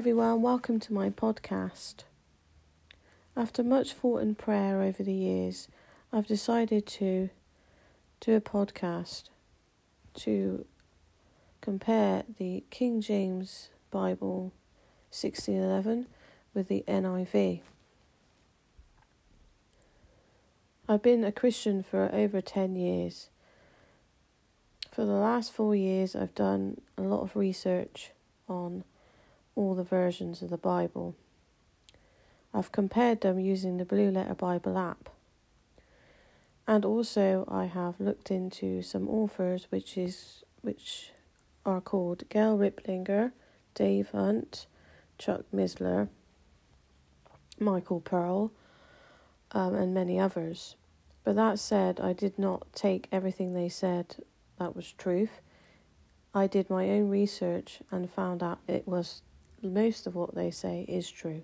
everyone, welcome to my podcast. After much thought and prayer over the years, I've decided to do a podcast to compare the King James Bible 1611 with the NIV. I've been a Christian for over 10 years. For the last four years, I've done a lot of research on all the versions of the Bible. I've compared them using the Blue Letter Bible app. And also I have looked into some authors which is which are called Gail Riplinger, Dave Hunt, Chuck Missler, Michael Pearl, um, and many others. But that said, I did not take everything they said that was truth. I did my own research and found out it was most of what they say is true.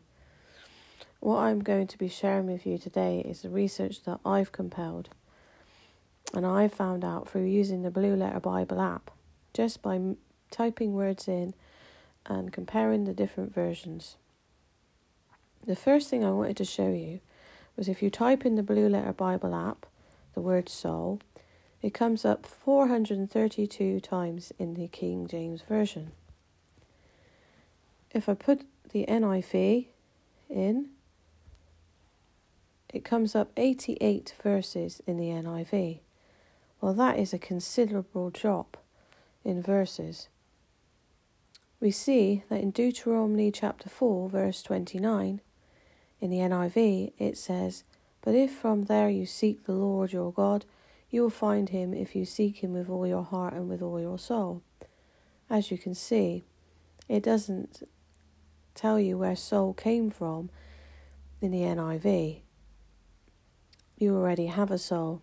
What I'm going to be sharing with you today is the research that I've compiled and I found out through using the Blue Letter Bible app just by m- typing words in and comparing the different versions. The first thing I wanted to show you was if you type in the Blue Letter Bible app the word soul, it comes up 432 times in the King James Version. If I put the NIV in, it comes up 88 verses in the NIV. Well, that is a considerable drop in verses. We see that in Deuteronomy chapter 4, verse 29, in the NIV, it says, But if from there you seek the Lord your God, you will find him if you seek him with all your heart and with all your soul. As you can see, it doesn't tell you where soul came from in the NIV. You already have a soul.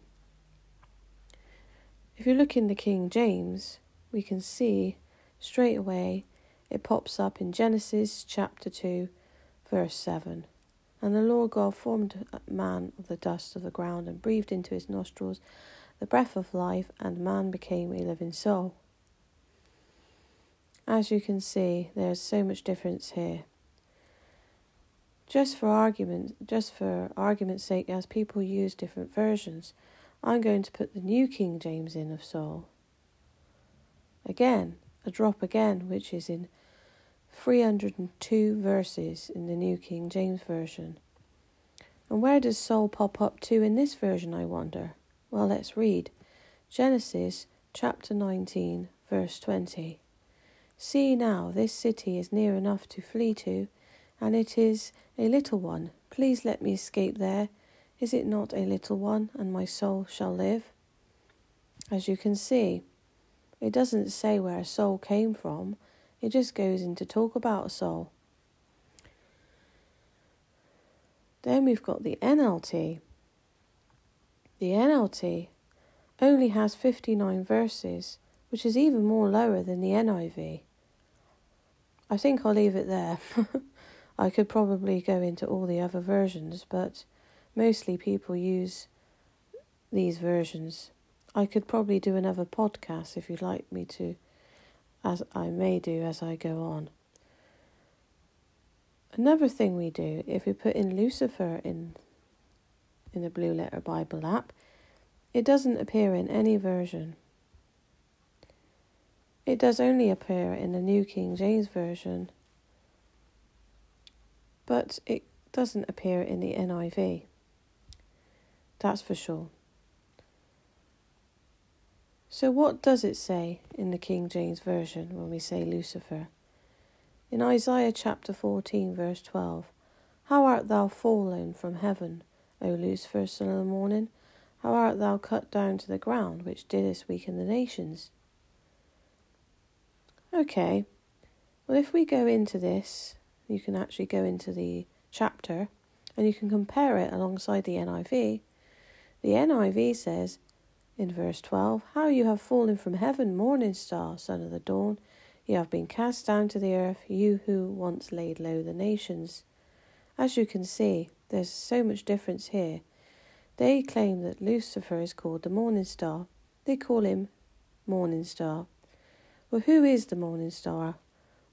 If you look in the King James, we can see straight away it pops up in Genesis chapter 2, verse 7. And the Lord God formed man of the dust of the ground and breathed into his nostrils the breath of life, and man became a living soul. As you can see, there's so much difference here. Just for argument, just for argument's sake, as people use different versions, I'm going to put the New King James in of soul. Again, a drop again, which is in 302 verses in the New King James Version. And where does soul pop up to in this version, I wonder? Well, let's read Genesis chapter 19, verse 20. See now, this city is near enough to flee to, and it is a little one. Please let me escape there. Is it not a little one, and my soul shall live? As you can see, it doesn't say where a soul came from, it just goes into talk about a soul. Then we've got the NLT. The NLT only has 59 verses, which is even more lower than the NIV. I think I'll leave it there. I could probably go into all the other versions, but mostly people use these versions. I could probably do another podcast if you'd like me to, as I may do as I go on. Another thing we do, if we put in Lucifer in in the Blue Letter Bible app, it doesn't appear in any version. It does only appear in the New King James Version, but it doesn't appear in the NIV. That's for sure. So, what does it say in the King James Version when we say Lucifer? In Isaiah chapter 14, verse 12, How art thou fallen from heaven, O Lucifer, son of the morning? How art thou cut down to the ground, which didst weaken the nations? Okay, well, if we go into this, you can actually go into the chapter and you can compare it alongside the NIV. The NIV says in verse 12, How you have fallen from heaven, morning star, son of the dawn. You have been cast down to the earth, you who once laid low the nations. As you can see, there's so much difference here. They claim that Lucifer is called the morning star. They call him morning star. Well, who is the morning star?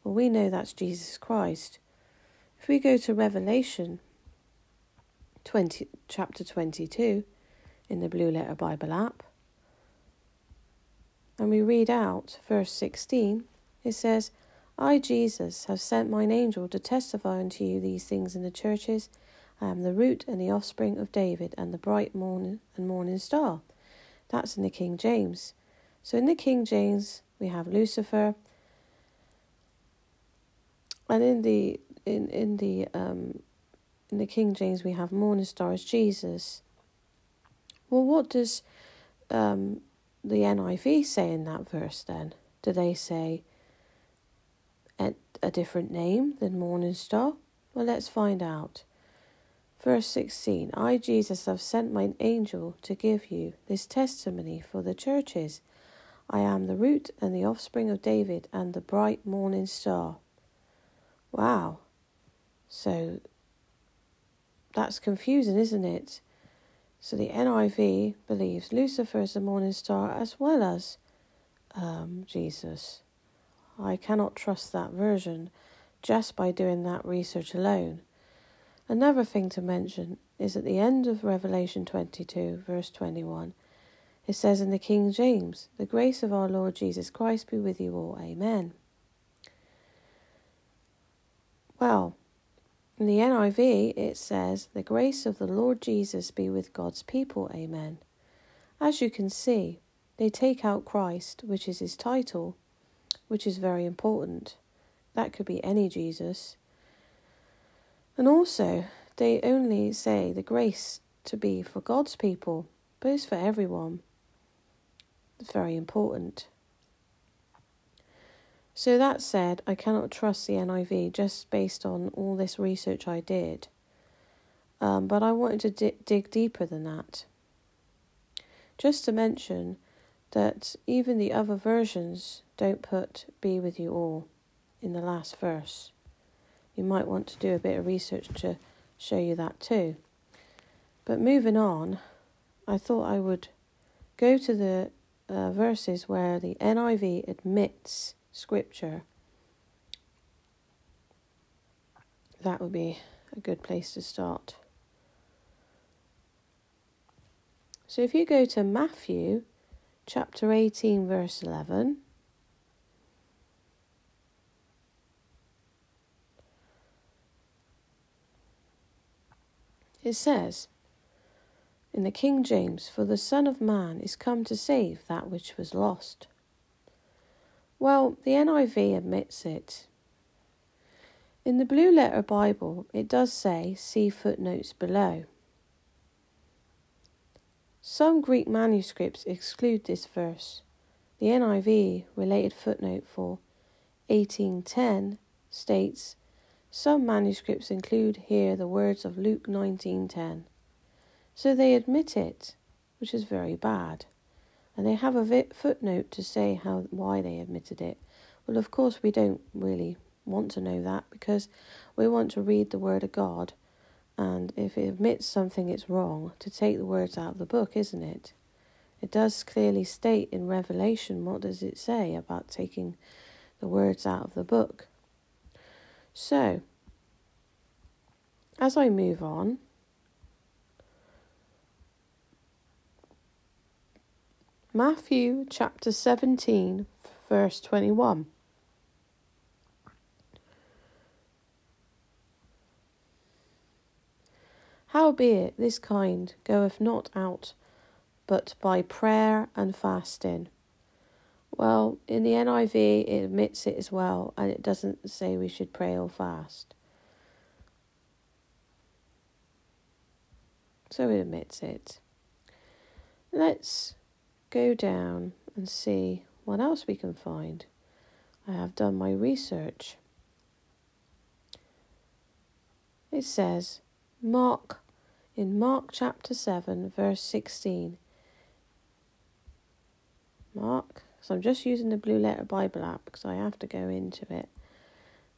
Well, we know that's Jesus Christ. If we go to Revelation 20, chapter 22 in the Blue Letter Bible app, and we read out verse 16, it says, I, Jesus, have sent mine angel to testify unto you these things in the churches. I am the root and the offspring of David and the bright morning and morning star. That's in the King James. So in the King James we have Lucifer, and in the in in the um in the King James we have morning star as Jesus. Well, what does um the NIV say in that verse then? Do they say a, a different name than morning star? Well, let's find out. Verse 16 I, Jesus, have sent mine angel to give you this testimony for the churches. I am the root and the offspring of David and the bright morning star. Wow. So that's confusing, isn't it? So the NIV believes Lucifer is the morning star as well as um, Jesus. I cannot trust that version just by doing that research alone. Another thing to mention is at the end of Revelation 22, verse 21, it says in the King James, The grace of our Lord Jesus Christ be with you all. Amen. Well, in the NIV, it says, The grace of the Lord Jesus be with God's people. Amen. As you can see, they take out Christ, which is his title, which is very important. That could be any Jesus. And also, they only say the grace to be for God's people, but it's for everyone. Very important. So, that said, I cannot trust the NIV just based on all this research I did. Um, but I wanted to di- dig deeper than that. Just to mention that even the other versions don't put be with you all in the last verse you might want to do a bit of research to show you that too. But moving on, I thought I would go to the uh, verses where the NIV admits scripture. That would be a good place to start. So if you go to Matthew chapter 18, verse 11. It says in the King James, For the Son of Man is come to save that which was lost. Well, the NIV admits it. In the Blue Letter Bible, it does say, see footnotes below. Some Greek manuscripts exclude this verse. The NIV related footnote for 1810 states some manuscripts include here the words of Luke 19:10. So they admit it, which is very bad. And they have a footnote to say how why they admitted it. Well, of course we don't really want to know that because we want to read the word of God and if it admits something it's wrong, to take the words out of the book, isn't it? It does clearly state in Revelation what does it say about taking the words out of the book. So, as I move on, Matthew chapter 17, verse 21. Howbeit this kind goeth not out but by prayer and fasting. Well, in the NIV, it admits it as well, and it doesn't say we should pray or fast. So it admits it. Let's go down and see what else we can find. I have done my research. It says, Mark, in Mark chapter 7, verse 16. Mark so I'm just using the Blue Letter Bible app because I have to go into it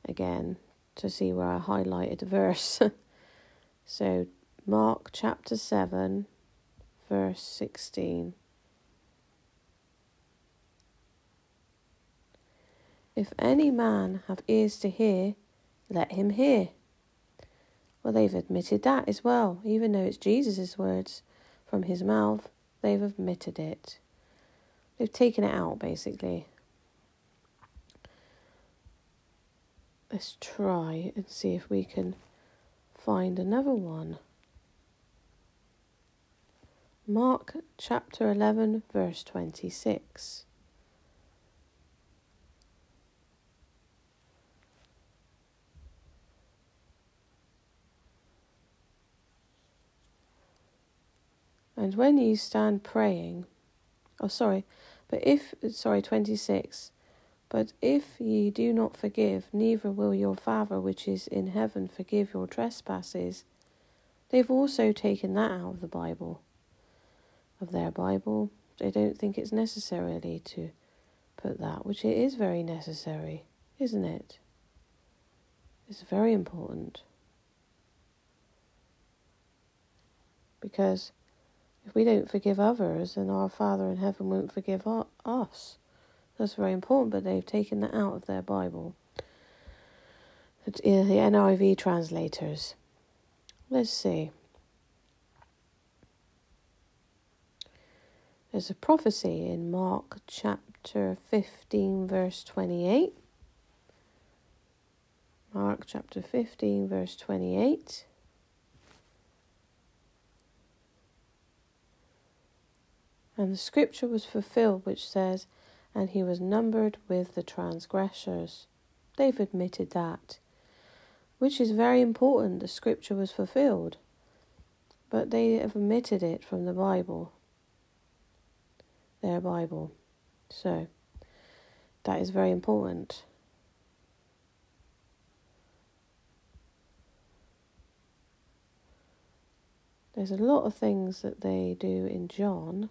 again to see where I highlighted the verse. so Mark chapter 7, verse 16. If any man have ears to hear, let him hear. Well, they've admitted that as well, even though it's Jesus' words from his mouth, they've admitted it. They've taken it out, basically. Let's try and see if we can find another one. Mark chapter 11, verse 26. And when you stand praying, oh, sorry, but if, sorry, 26, but if ye do not forgive, neither will your Father which is in heaven forgive your trespasses. They've also taken that out of the Bible, of their Bible. They don't think it's necessarily to put that, which it is very necessary, isn't it? It's very important. Because if we don't forgive others, then our Father in heaven won't forgive us. That's very important, but they've taken that out of their Bible. The NIV translators. Let's see. There's a prophecy in Mark chapter 15, verse 28. Mark chapter 15, verse 28. And the scripture was fulfilled, which says, And he was numbered with the transgressors. They've admitted that, which is very important. The scripture was fulfilled, but they have omitted it from the Bible, their Bible. So, that is very important. There's a lot of things that they do in John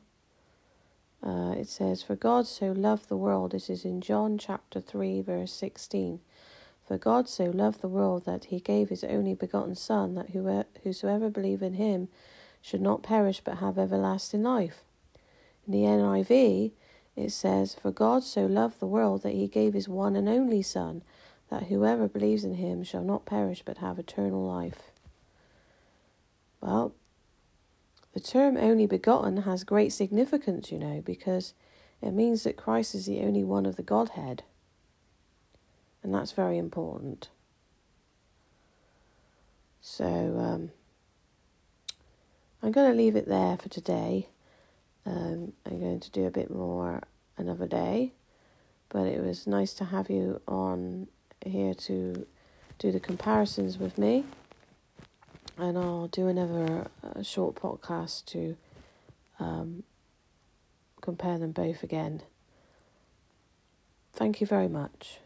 uh, it says, For God so loved the world, this is in John chapter 3, verse 16. For God so loved the world that he gave his only begotten Son, that whosoever believe in him should not perish but have everlasting life. In the NIV, it says, For God so loved the world that he gave his one and only Son, that whoever believes in him shall not perish but have eternal life. Well, the term only begotten has great significance, you know, because it means that Christ is the only one of the Godhead. And that's very important. So um, I'm going to leave it there for today. Um, I'm going to do a bit more another day. But it was nice to have you on here to do the comparisons with me and I'll do another uh, short podcast to um, compare them both again. Thank you very much.